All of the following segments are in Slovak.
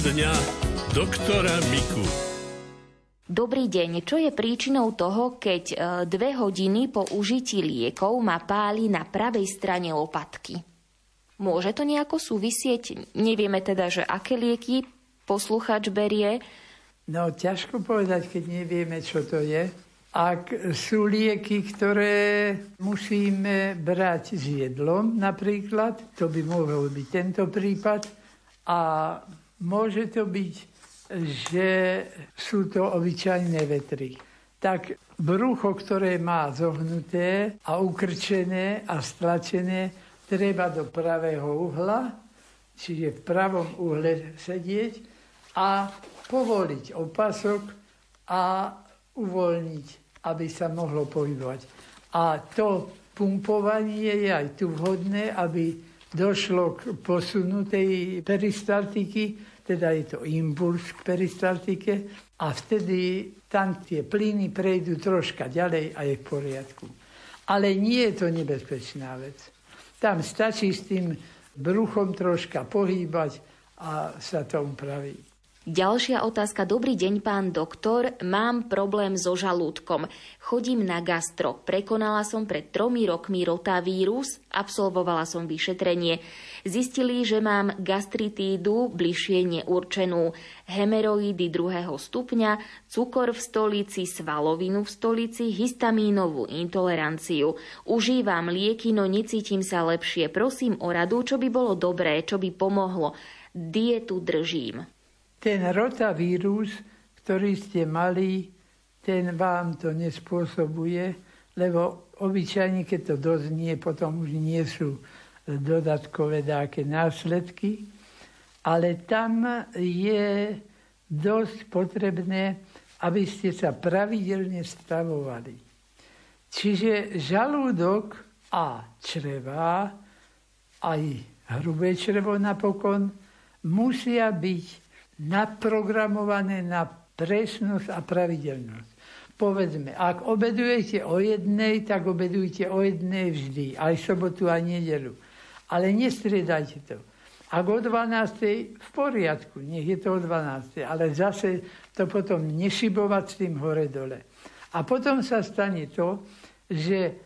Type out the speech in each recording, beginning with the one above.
dňa doktora Miku. Dobrý deň. Čo je príčinou toho, keď e, dve hodiny po užití liekov ma páli na pravej strane lopatky? Môže to nejako súvisieť? Nevieme teda, že aké lieky posluchač berie. No, ťažko povedať, keď nevieme, čo to je. Ak sú lieky, ktoré musíme brať s jedlom napríklad, to by mohol byť tento prípad. A môže to byť, že sú to obyčajné vetry. Tak brucho, ktoré má zohnuté a ukrčené a stlačené, treba do pravého uhla, čiže v pravom uhle sedieť a povoliť opasok a uvoľniť, aby sa mohlo pohybovať. A to pumpovanie je aj tu vhodné, aby došlo k posunutej peristaltiky, teda je to impuls k peristaltike a vtedy tam tie plyny prejdú troška ďalej a je v poriadku. Ale nie je to nebezpečná vec. Tam stačí s tým bruchom troška pohýbať a sa to upraví. Ďalšia otázka. Dobrý deň, pán doktor. Mám problém so žalúdkom. Chodím na gastro. Prekonala som pred tromi rokmi rotavírus, absolvovala som vyšetrenie. Zistili, že mám gastritídu bližšie neurčenú, hemeroidy druhého stupňa, cukor v stolici, svalovinu v stolici, histamínovú intoleranciu. Užívam lieky, no necítim sa lepšie. Prosím o radu, čo by bolo dobré, čo by pomohlo. Dietu držím. Ten rotavírus, ktorý ste mali, ten vám to nespôsobuje, lebo obyčajne, keď to doznie, potom už nie sú dodatkové dáke následky, ale tam je dosť potrebné, aby ste sa pravidelne stravovali. Čiže žalúdok a čreva, aj hrubé črevo napokon, musia byť naprogramované na presnosť a pravidelnosť. Povedzme, ak obedujete o jednej, tak obedujte o jednej vždy, aj sobotu, aj nedelu. Ale nestriedajte to. Ak o 12. v poriadku, nech je to o 12. Ale zase to potom nešibovať s tým hore-dole. A potom sa stane to, že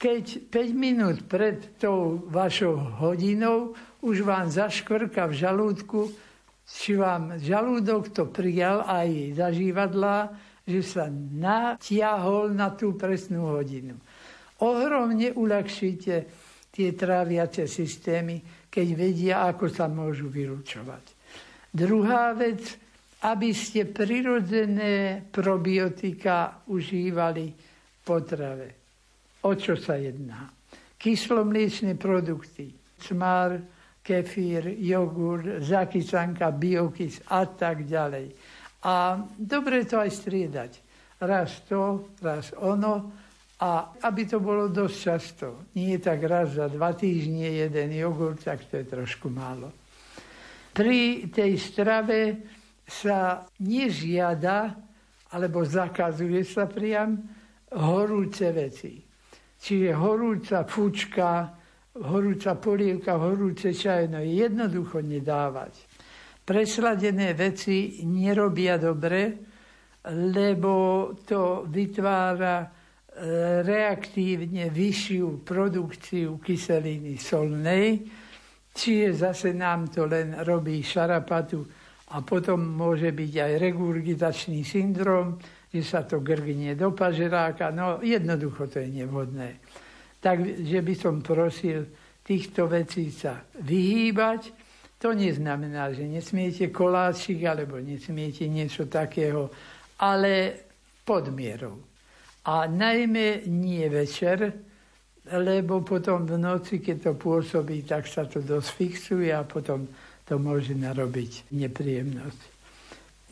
keď 5 minút pred tou vašou hodinou už vám zaškvrka v žalúdku, či vám žalúdok to prijal aj zažívadla, že sa natiahol na tú presnú hodinu. Ohromne uľahčíte tie tráviace systémy, keď vedia, ako sa môžu vylúčovať. Druhá vec, aby ste prirodzené probiotika užívali v potrave. O čo sa jedná? Kyslomliečné produkty, cmár, kefír, jogurt, zakysanka, biokys a tak ďalej. A dobre to aj striedať. Raz to, raz ono, a aby to bolo dosť často. Nie tak raz za dva týždne jeden jogurt, tak to je trošku málo. Pri tej strave sa nežiada, alebo zakazuje sa priam, horúce veci. Čiže horúca fučka, horúca polievka, horúce čaj, no jednoducho nedávať. Presladené veci nerobia dobre, lebo to vytvára e, reaktívne vyššiu produkciu kyseliny solnej, čiže zase nám to len robí šarapatu a potom môže byť aj regurgitačný syndrom, že sa to grgnie do pažeráka, no jednoducho to je nevhodné. Takže by som prosil týchto vecí sa vyhýbať. To neznamená, že nesmiete koláčik alebo nesmiete niečo takého, ale pod mierou. A najmä nie večer, lebo potom v noci, keď to pôsobí, tak sa to dosť fixuje a potom to môže narobiť nepríjemnosť.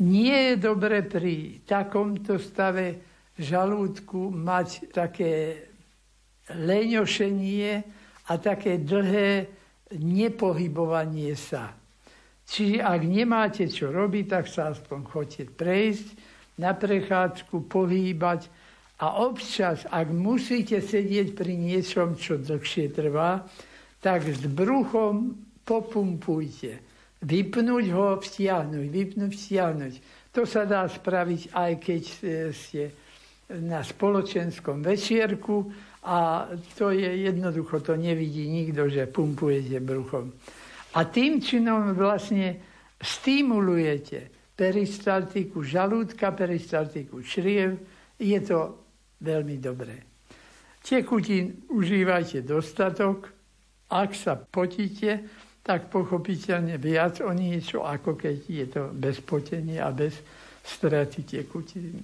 Nie je dobre pri takomto stave žalúdku mať také leňošenie a také dlhé nepohybovanie sa. Čiže ak nemáte čo robiť, tak sa aspoň chodte prejsť na prechádzku, pohýbať a občas, ak musíte sedieť pri niečom, čo dlhšie trvá, tak s bruchom popumpujte. vypnúť ho, vstiahnuť, vypnúť, vstiahnuť. To sa dá spraviť aj keď ste na spoločenskom večierku a to je jednoducho, to nevidí nikto, že pumpujete bruchom. A tým činom vlastne stimulujete peristaltiku žalúdka, peristaltiku čriev. Je to veľmi dobré. Tekutín užívajte dostatok. Ak sa potíte, tak pochopiteľne viac o niečo, ako keď je to bez potenia a bez straty tekutín.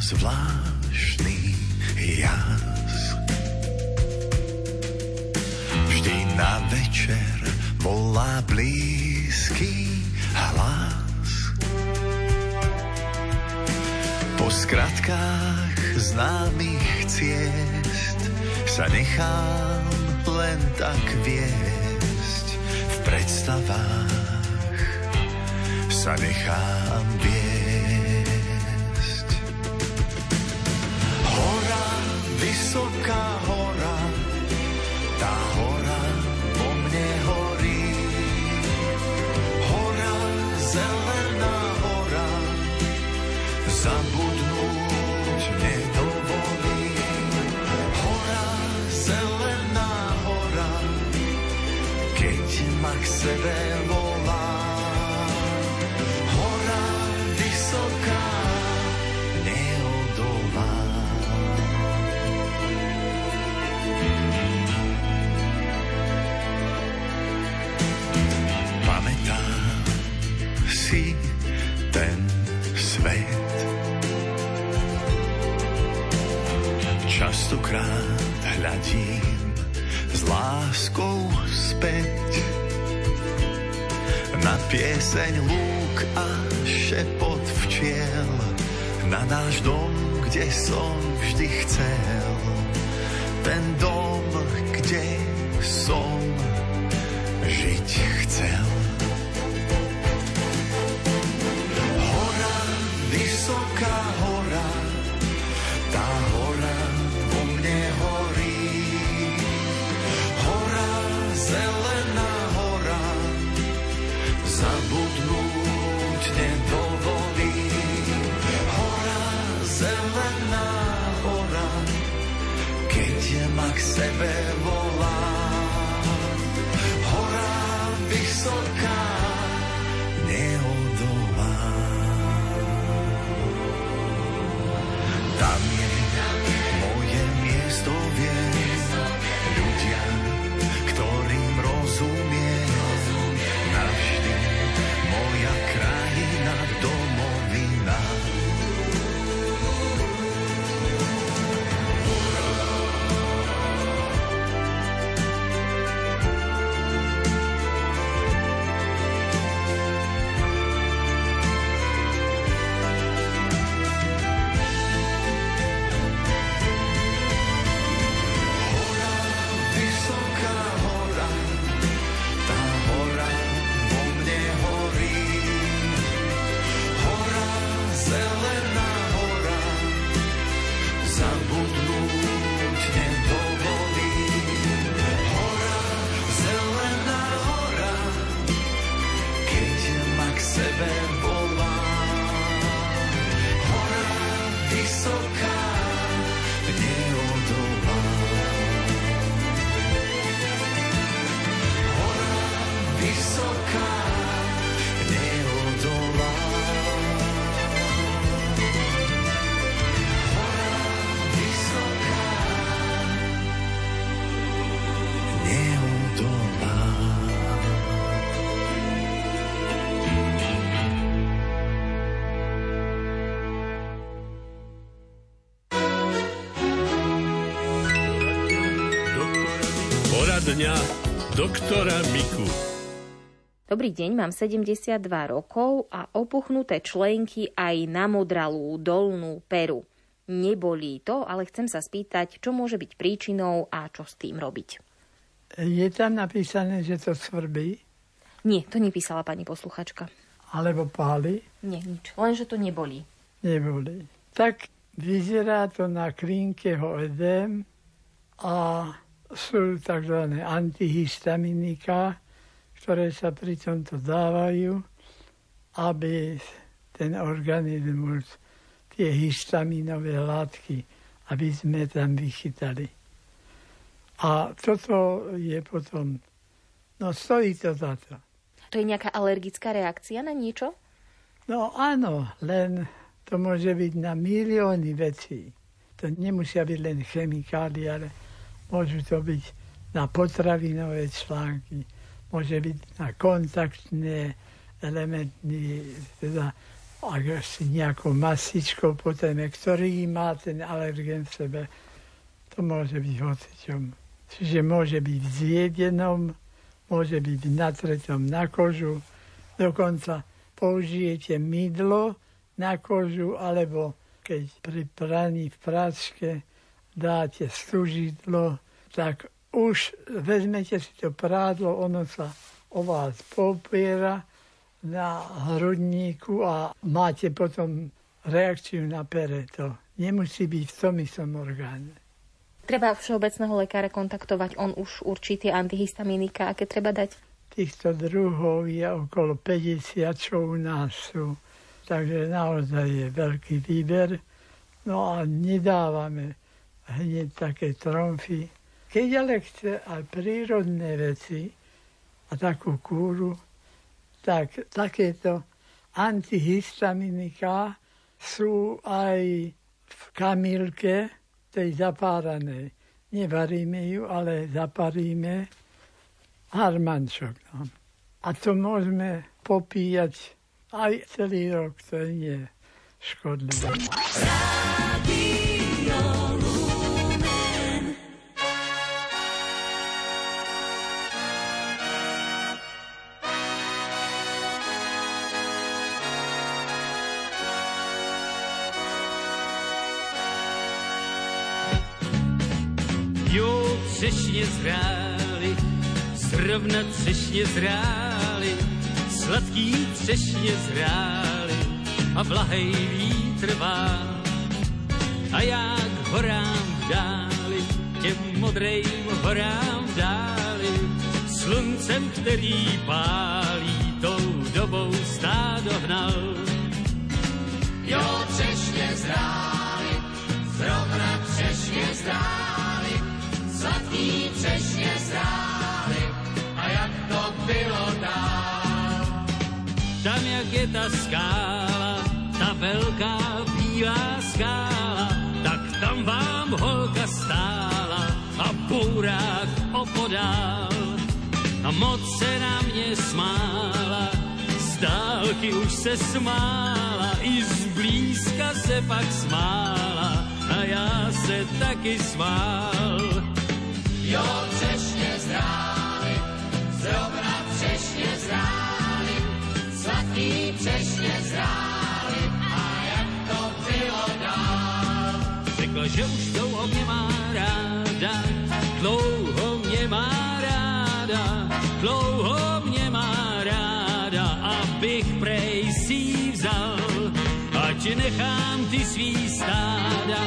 Zvláštny jas. Vždy na večer volá blízky hlas. Po skratkách známych ciest sa nechám len tak viesť v predstavách sa nechám viesť vysoká hora, tá hora po mne horí. Hora, zelená hora, zabudnúť nedovolí. Hora, zelená hora, keď ma k sebe hľadím s láskou späť na pieseň lúk a šepot včiel, na náš dom, kde som vždy chcel. Ten dom, kde som žiť chcel. Poradňa doktora Miku. Dobrý deň, mám 72 rokov a opuchnuté členky aj na modralú dolnú peru. Nebolí to, ale chcem sa spýtať, čo môže byť príčinou a čo s tým robiť. Je tam napísané, že to svrbí, Nie, to nepísala pani posluchačka. alebo páli. Nie, nič. Len, že to nebolí. neboli. Tak vyzerá to na klinke edém a sú tzv. antihistaminika, ktoré sa pri tomto dávajú, aby ten organizmus, tie histaminové látky, aby sme tam vychytali. A toto je potom, no stojí to za to. To je nejaká alergická reakcia na niečo? No áno, len to môže byť na milióny vecí. To nemusia byť len chemikálie, ale môžu to byť na potravinové články, môže byť na kontaktné elementy, teda ak si nejakou masičkou potom, ktorý má ten alergen v sebe, to môže byť hocičom. Čiže môže byť v zjedenom, môže byť natretom na kožu, dokonca použijete mydlo na kožu, alebo keď pri praní v práčke dáte služidlo, tak už vezmete si to prádlo, ono sa o vás popiera na hrudníku a máte potom reakciu na pereto. Nemusí byť v tom istom orgáne. Treba všeobecného lekára kontaktovať, on už určitý antihistaminika, aké treba dať? Týchto druhov je okolo 50, čo u nás sú. Takže naozaj je veľký výber. No a nedávame hneď také tromfy. Keď ale chce aj prírodné veci a takú kúru, tak takéto antihistaminika sú aj v kamilke, tej zapáranej. Nevaríme ju, ale zaparíme harmančok. No. A to môžeme popíjať aj celý rok, to nie škodlivé. Třešně zrály, zrovna třešně zrály, sladký třešně zrály a blahej vítr vál. A já k horám dáli, těm modrým horám dáli, sluncem, který pálí, ta skála, ta velká bílá skála, tak tam vám holka stála a bůrák opodál. A moc se na mě smála, z dálky už se smála, i zblízka se pak smála a já se taky smál. Jo, třešně zrály, zrovna sladký třešně zrály, a jak to bylo dál. Řekla, že už dlouho mě má ráda, dlouho mě má ráda, dlouho mě má ráda, abych prej si vzal, ať nechám ty svý stáda,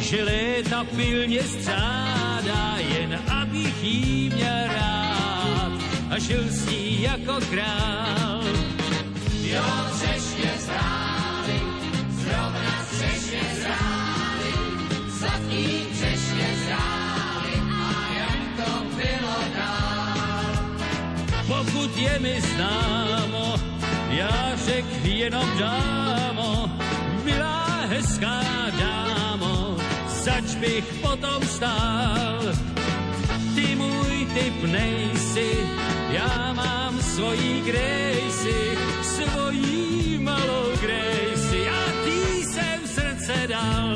že léta pilně střádá, jen abych jí měl rád a žil s ní jako král. Pokud je mi známo, já řek jenom dámo, milá hezká dámo, zač bych potom stál. Ty můj typ nejsi, já mám svojí grejsi, malou grejsi a ty jsem srdce dal.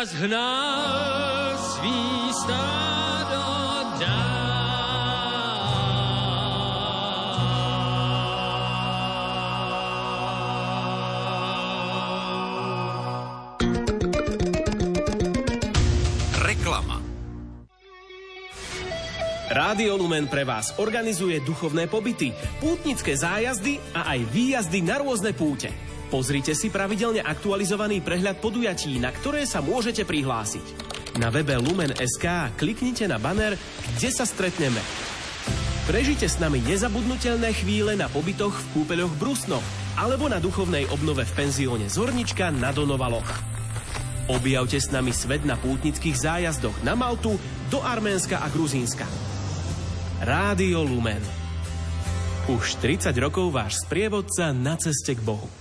nás hná svý stádo dá. Reklama Rádio Lumen pre vás organizuje duchovné pobyty, pútnické zájazdy a aj výjazdy na rôzne púte. Pozrite si pravidelne aktualizovaný prehľad podujatí, na ktoré sa môžete prihlásiť. Na webe Lumen.sk kliknite na banner, kde sa stretneme. Prežite s nami nezabudnutelné chvíle na pobytoch v kúpeľoch Brusno alebo na duchovnej obnove v penzióne Zornička na Donovaloch. Objavte s nami svet na pútnických zájazdoch na Maltu, do Arménska a Gruzínska. Rádio Lumen. Už 30 rokov váš sprievodca na ceste k Bohu.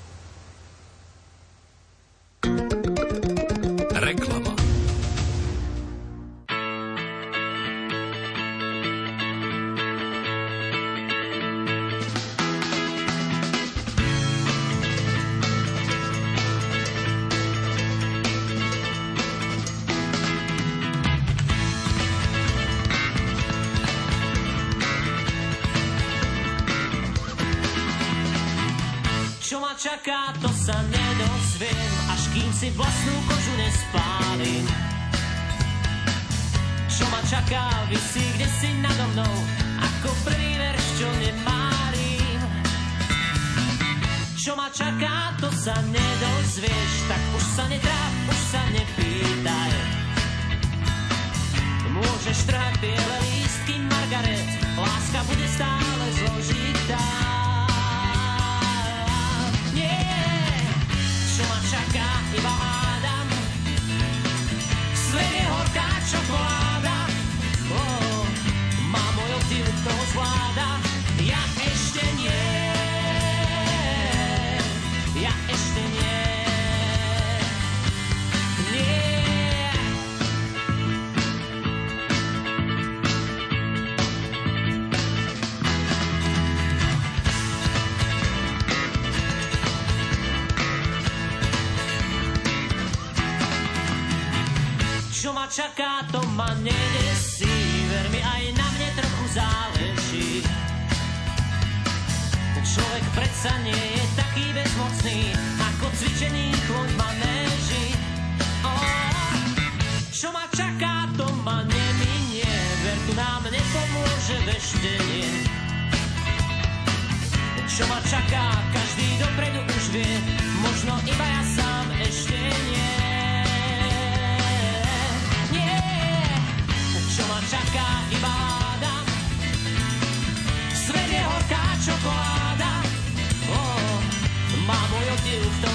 still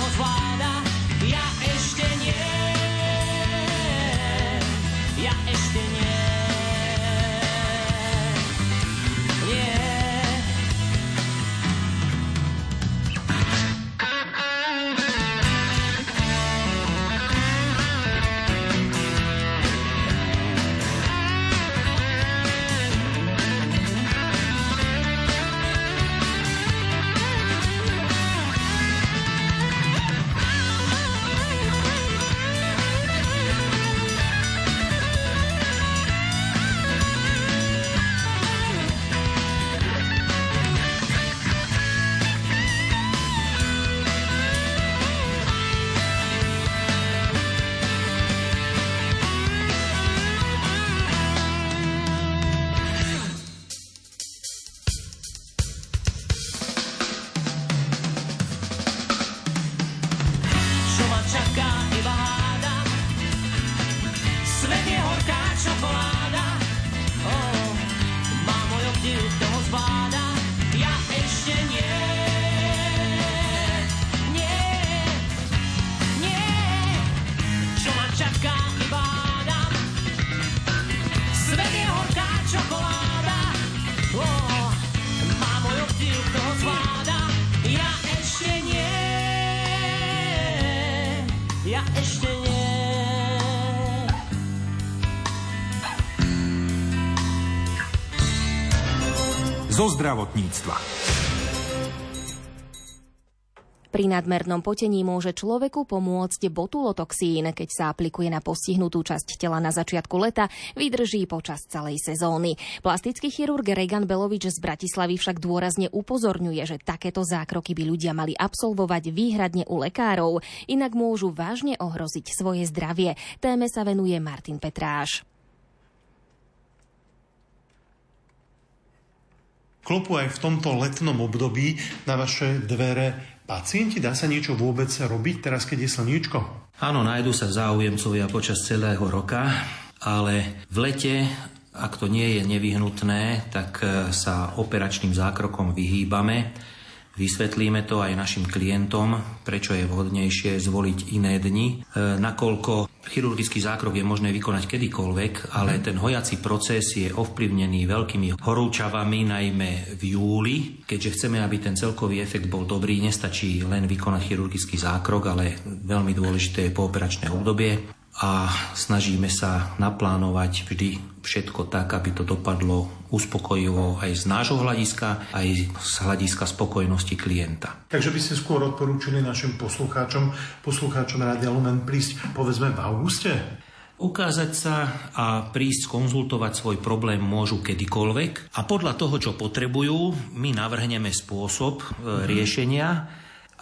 zdravotníctva. Pri nadmernom potení môže človeku pomôcť botulotoxín, keď sa aplikuje na postihnutú časť tela na začiatku leta, vydrží počas celej sezóny. Plastický chirurg Regan Belovič z Bratislavy však dôrazne upozorňuje, že takéto zákroky by ľudia mali absolvovať výhradne u lekárov, inak môžu vážne ohroziť svoje zdravie. Téme sa venuje Martin Petráš. Klopu aj v tomto letnom období na vaše dvere pacienti? Dá sa niečo vôbec robiť teraz, keď je slníčko? Áno, nájdu sa záujemcovia počas celého roka, ale v lete ak to nie je nevyhnutné, tak e, sa operačným zákrokom vyhýbame. Vysvetlíme to aj našim klientom, prečo je vhodnejšie zvoliť iné dni, e, nakoľko Chirurgický zákrok je možné vykonať kedykoľvek, ale ten hojací proces je ovplyvnený veľkými horúčavami, najmä v júli. Keďže chceme, aby ten celkový efekt bol dobrý, nestačí len vykonať chirurgický zákrok, ale veľmi dôležité je pooperačné obdobie a snažíme sa naplánovať vždy všetko tak, aby to dopadlo uspokojivo aj z nášho hľadiska, aj z hľadiska spokojnosti klienta. Takže by ste skôr odporúčili našim poslucháčom, poslucháčom Radia Lumen prísť povedzme v auguste? Ukázať sa a prísť konzultovať svoj problém môžu kedykoľvek a podľa toho, čo potrebujú, my navrhneme spôsob mm-hmm. riešenia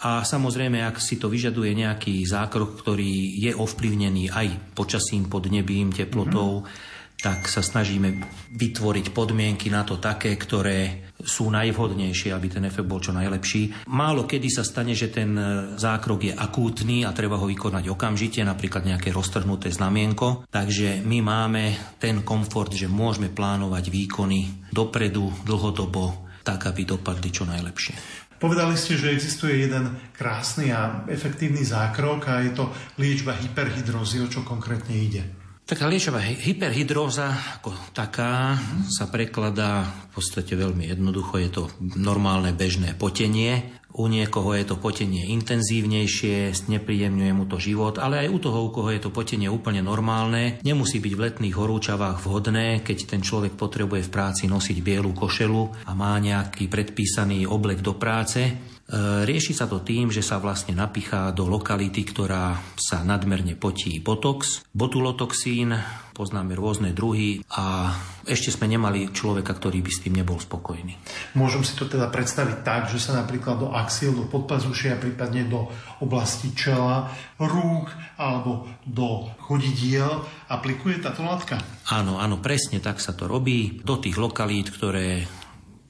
a samozrejme, ak si to vyžaduje nejaký zákrok, ktorý je ovplyvnený aj počasím, podnebím, teplotou, mm-hmm. tak sa snažíme vytvoriť podmienky na to také, ktoré sú najvhodnejšie, aby ten efekt bol čo najlepší. Málo kedy sa stane, že ten zákrok je akútny a treba ho vykonať okamžite, napríklad nejaké roztrhnuté znamienko. Takže my máme ten komfort, že môžeme plánovať výkony dopredu, dlhodobo, tak, aby dopadli čo najlepšie. Povedali ste, že existuje jeden krásny a efektívny zákrok a je to liečba hyperhydrózy. O čo konkrétne ide? Taká liečba hyperhydróza ako taká sa prekladá v podstate veľmi jednoducho. Je to normálne bežné potenie u niekoho je to potenie intenzívnejšie, nepríjemňuje mu to život, ale aj u toho, u koho je to potenie úplne normálne, nemusí byť v letných horúčavách vhodné, keď ten človek potrebuje v práci nosiť bielu košelu a má nejaký predpísaný oblek do práce, rieši sa to tým, že sa vlastne napichá do lokality, ktorá sa nadmerne potí botox, botulotoxín, poznáme rôzne druhy a ešte sme nemali človeka, ktorý by s tým nebol spokojný. Môžem si to teda predstaviť tak, že sa napríklad do axil, do podpazušia, prípadne do oblasti čela, rúk alebo do chodidiel aplikuje táto látka? Áno, áno, presne tak sa to robí. Do tých lokalít, ktoré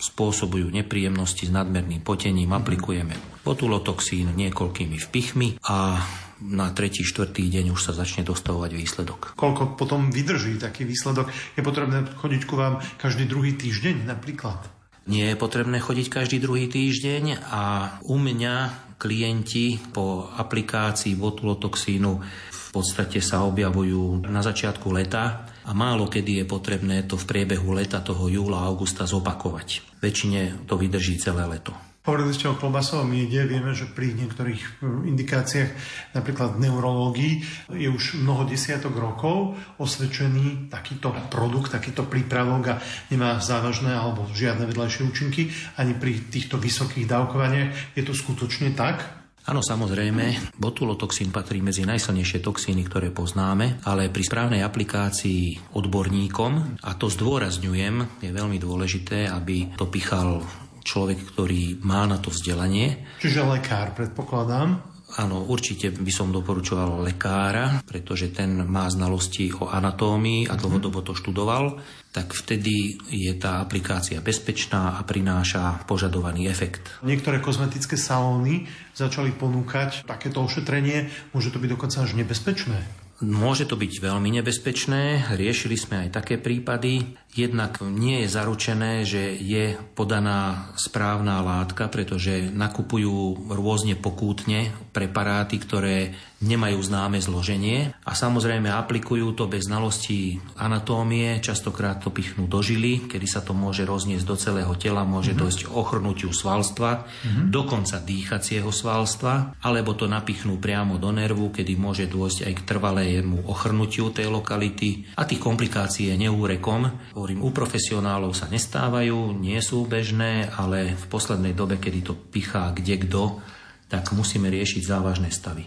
spôsobujú nepríjemnosti s nadmerným potením, aplikujeme botulotoxín niekoľkými vpichmi a na tretí, štvrtý deň už sa začne dostavovať výsledok. Koľko potom vydrží taký výsledok? Je potrebné chodiť ku vám každý druhý týždeň napríklad? Nie je potrebné chodiť každý druhý týždeň a u mňa klienti po aplikácii botulotoxínu v podstate sa objavujú na začiatku leta a málo kedy je potrebné to v priebehu leta toho júla a augusta zopakovať. Väčšine to vydrží celé leto. Hovorili ste o klobasovom jede, vieme, že pri niektorých e, indikáciách, napríklad v neurológii, je už mnoho desiatok rokov osvedčený takýto produkt, takýto prípravok a nemá závažné alebo žiadne vedľajšie účinky ani pri týchto vysokých dávkovaniach. Je to skutočne tak? Áno, samozrejme, botulotoxín patrí medzi najsilnejšie toxíny, ktoré poznáme, ale pri správnej aplikácii odborníkom, a to zdôrazňujem, je veľmi dôležité, aby to pichal človek, ktorý má na to vzdelanie. Čiže lekár, predpokladám. Áno, určite by som doporučoval lekára, pretože ten má znalosti o anatómii a dlhodobo to študoval tak vtedy je tá aplikácia bezpečná a prináša požadovaný efekt. Niektoré kozmetické salóny začali ponúkať takéto ošetrenie, môže to byť dokonca až nebezpečné. Môže to byť veľmi nebezpečné, riešili sme aj také prípady. Jednak nie je zaručené, že je podaná správna látka, pretože nakupujú rôzne pokútne preparáty, ktoré nemajú známe zloženie a samozrejme aplikujú to bez znalosti anatómie, častokrát to pichnú do žily, kedy sa to môže rozniesť do celého tela, môže mm-hmm. dojsť ochrnutiu svalstva, mm-hmm. dokonca dýchacieho svalstva, alebo to napichnú priamo do nervu, kedy môže dôjsť aj k trvalému ochrnutiu tej lokality a tých komplikácií je neúrekom. Hovorím, u profesionálov sa nestávajú, nie sú bežné, ale v poslednej dobe, kedy to pichá kde kto, tak musíme riešiť závažné stavy.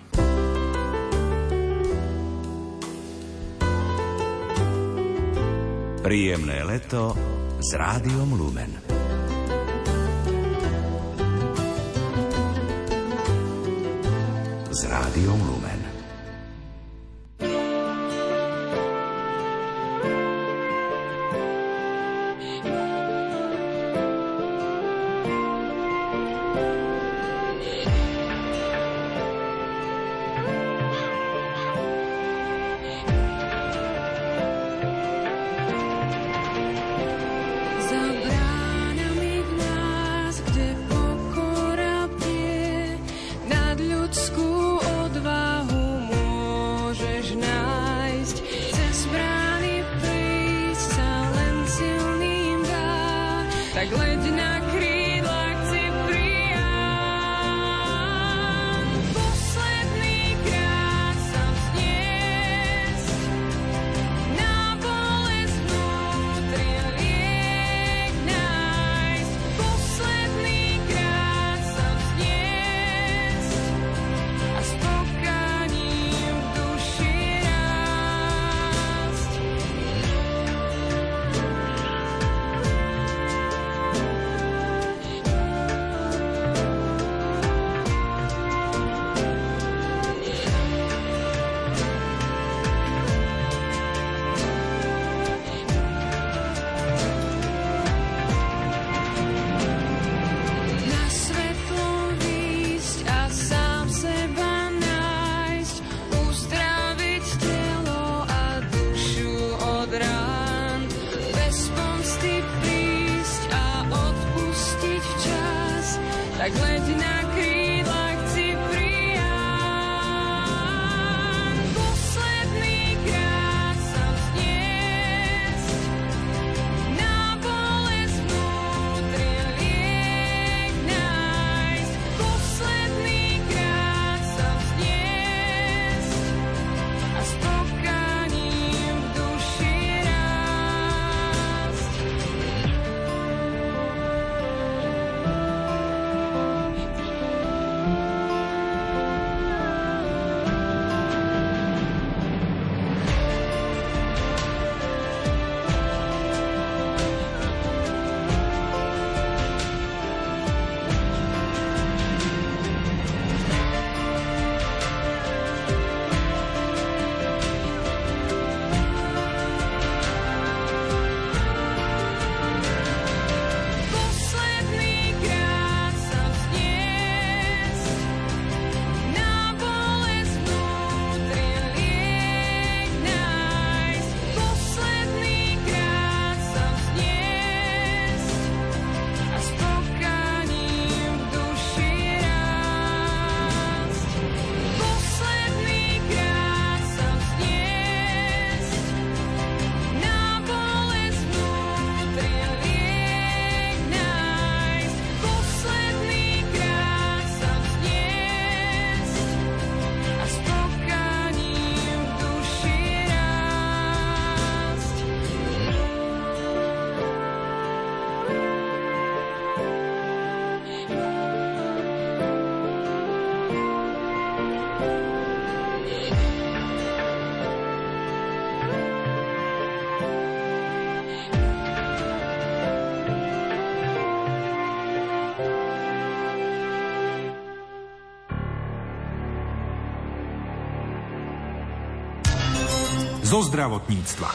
Príjemné leto s rádiom Lumen. S rádiom Lumen. Zo zdravotníctva.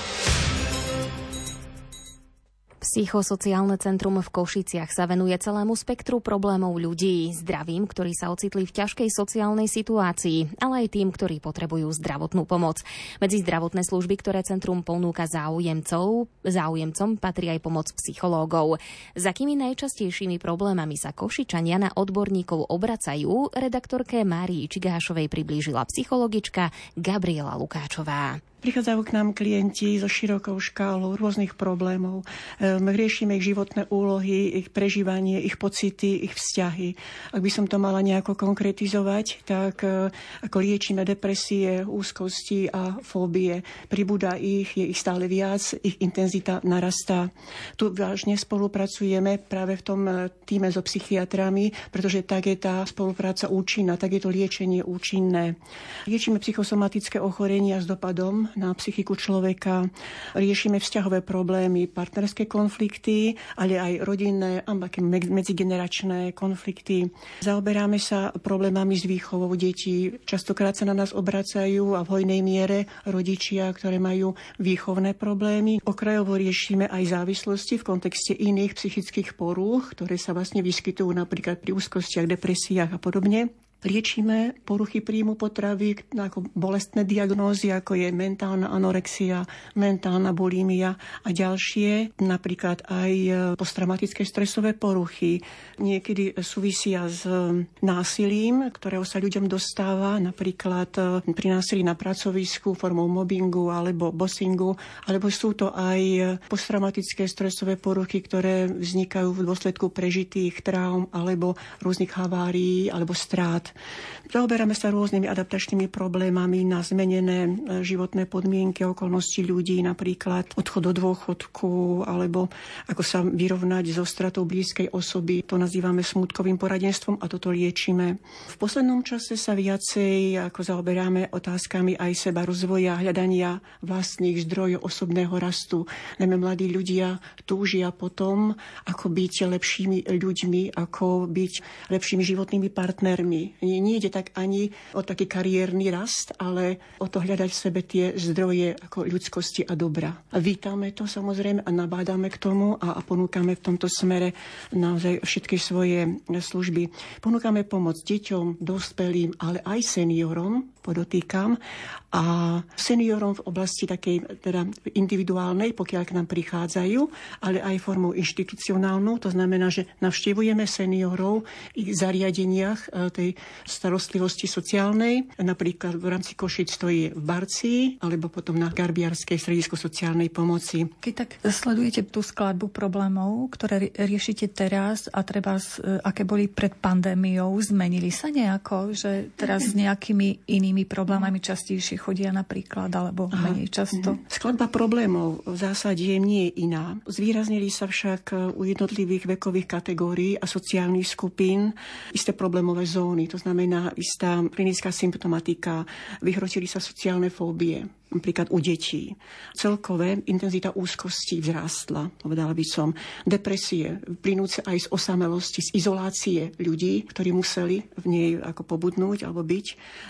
Psychosociálne centrum v Košiciach sa venuje celému spektru problémov ľudí, zdravým, ktorí sa ocitli v ťažkej sociálnej situácii, ale aj tým, ktorí potrebujú zdravotnú pomoc. Medzi zdravotné služby, ktoré centrum ponúka záujemcov, záujemcom patrí aj pomoc psychológov. Za akými najčastejšími problémami sa Košičania na odborníkov obracajú, redaktorke Márii Čigášovej priblížila psychologička Gabriela Lukáčová. Prichádzajú k nám klienti so širokou škálou rôznych problémov. Ehm, Riešime ich životné úlohy, ich prežívanie, ich pocity, ich vzťahy. Ak by som to mala nejako konkretizovať, tak e, ako liečíme depresie, úzkosti a fóbie. Pribúda ich, je ich stále viac, ich intenzita narastá. Tu vážne spolupracujeme práve v tom e, týme so psychiatrami, pretože tak je tá spolupráca účinná, tak je to liečenie účinné. Liečíme psychosomatické ochorenia s dopadom na psychiku človeka, riešime vzťahové problémy, partnerské konflikty, ale aj rodinné a medzigeneračné konflikty. Zaoberáme sa problémami s výchovou detí. Častokrát sa na nás obracajú a v hojnej miere rodičia, ktoré majú výchovné problémy. Okrajovo riešime aj závislosti v kontexte iných psychických porúch, ktoré sa vlastne vyskytujú napríklad pri úzkostiach, depresiách a podobne. Liečíme poruchy príjmu potravy, ako bolestné diagnózy, ako je mentálna anorexia, mentálna bulímia a ďalšie, napríklad aj e, posttraumatické stresové poruchy. Niekedy súvisia s e, násilím, ktorého sa ľuďom dostáva, napríklad e, pri násilí na pracovisku formou mobbingu alebo bossingu, alebo sú to aj posttraumatické stresové poruchy, ktoré vznikajú v dôsledku prežitých traum alebo rôznych havárií alebo strát. Zaoberáme sa rôznymi adaptačnými problémami na zmenené e, životné podmienky, okolnosti ľudí, napríklad odchod do dôchodku, alebo ako sa vyrovnať so stratou blízkej osoby. To nazývame smutkovým poradenstvom a toto liečíme. V poslednom čase sa viacej ako zaoberáme otázkami aj seba rozvoja, hľadania vlastných zdrojov osobného rastu. Najmä mladí ľudia túžia potom, ako byť lepšími ľuďmi, ako byť lepšími životnými partnermi nie ide tak ani o taký kariérny rast, ale o to hľadať v sebe tie zdroje ako ľudskosti a dobra. A vítame to samozrejme a nabádame k tomu a, a ponúkame v tomto smere naozaj všetky svoje služby. Ponúkame pomoc deťom, dospelým, ale aj seniorom, podotýkam, a seniorom v oblasti takej teda individuálnej, pokiaľ k nám prichádzajú, ale aj formou inštitucionálnou. To znamená, že navštevujeme seniorov v zariadeniach e, tej starostlivosti sociálnej. Napríklad v rámci Košic stojí v Barci, alebo potom na Garbiarskej stredisko sociálnej pomoci. Keď tak sledujete tú skladbu problémov, ktoré riešite teraz a treba, aké boli pred pandémiou, zmenili sa nejako, že teraz s nejakými inými problémami častejšie chodia napríklad, alebo Aha. menej často? Mhm. Skladba problémov v zásade nie je iná. Zvýraznili sa však u jednotlivých vekových kategórií a sociálnych skupín isté problémové zóny. To znamená istá klinická symptomatika, vyhrotili sa sociálne fóbie, napríklad u detí. Celkové intenzita úzkosti vzrástla, povedala by som. Depresie, plynúce aj z osamelosti, z izolácie ľudí, ktorí museli v nej ako pobudnúť alebo byť.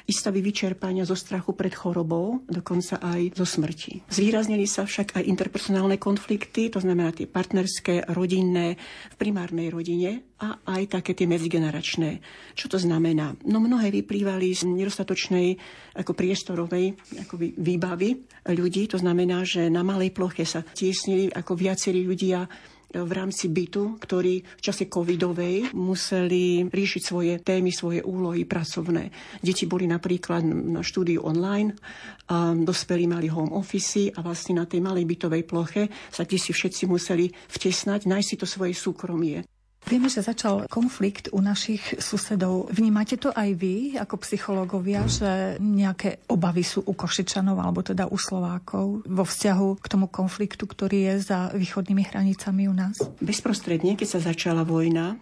Istavy vyčerpania zo strachu pred chorobou, dokonca aj zo smrti. Zvýraznili sa však aj interpersonálne konflikty, to znamená tie partnerské, rodinné, v primárnej rodine a aj také tie medzigeneračné. Čo to znamená? No mnohé vyplývali z nedostatočnej ako priestorovej ako výbavy ľudí. To znamená, že na malej ploche sa tiesnili ako viacerí ľudia v rámci bytu, ktorí v čase covidovej museli riešiť svoje témy, svoje úlohy pracovné. Deti boli napríklad na štúdiu online, a dospelí mali home office a vlastne na tej malej bytovej ploche sa si všetci museli vtesnať, nájsť si to svoje súkromie. Vieme, že začal konflikt u našich susedov. Vnímate to aj vy, ako psychológovia, že nejaké obavy sú u Košičanov, alebo teda u Slovákov vo vzťahu k tomu konfliktu, ktorý je za východnými hranicami u nás? Bezprostredne, keď sa začala vojna,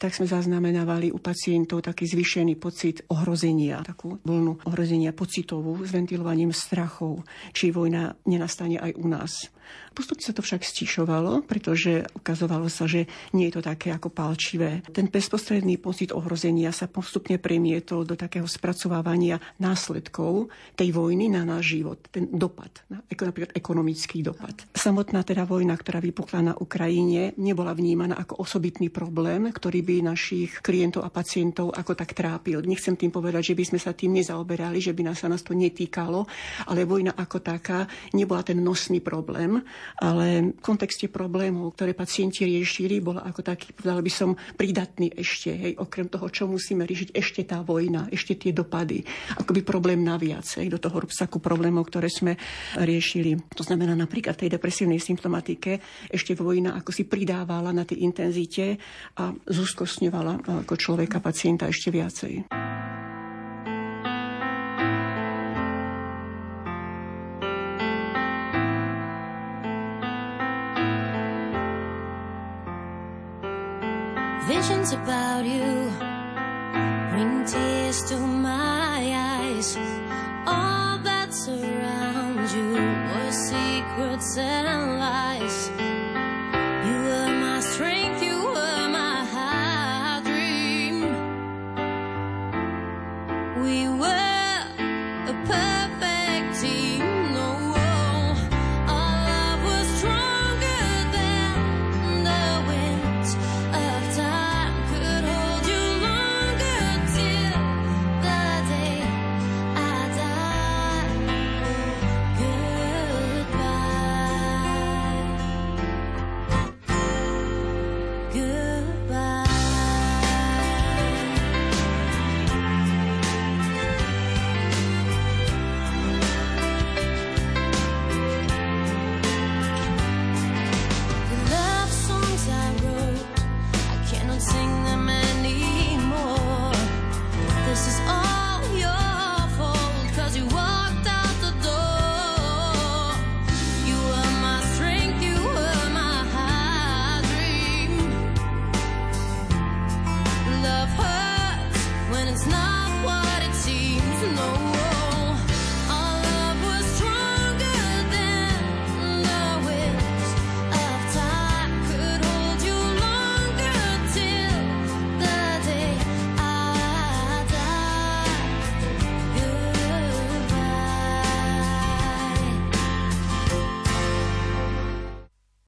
tak sme zaznamenávali u pacientov taký zvýšený pocit ohrozenia, takú vlnu ohrozenia pocitovú s ventilovaním strachov, či vojna nenastane aj u nás. Postupne sa to však stišovalo, pretože ukazovalo sa, že nie je to také ako palčivé. Ten bezprostredný pocit ohrozenia sa postupne premietol do takého spracovávania následkov tej vojny na náš život. Ten dopad, napríklad ekonomický dopad. Samotná teda vojna, ktorá vypukla na Ukrajine, nebola vnímaná ako osobitný problém, ktorý by našich klientov a pacientov ako tak trápil. Nechcem tým povedať, že by sme sa tým nezaoberali, že by nás sa nás to netýkalo, ale vojna ako taká nebola ten nosný problém, ale v kontexte problémov, ktoré pacienti riešili, bola ako taký, povedala by som, pridatný ešte, hej, okrem toho, čo musíme riešiť, ešte tá vojna, ešte tie dopady, akoby problém naviac, hej, do toho rúbsaku problémov, ktoré sme riešili. To znamená napríklad tej depresívnej symptomatike ešte vojna ako si pridávala na tej intenzite a zúskostňovala ako človeka, pacienta ešte viacej. Visions about you bring tears to my eyes. All that surrounds you were secrets and lies.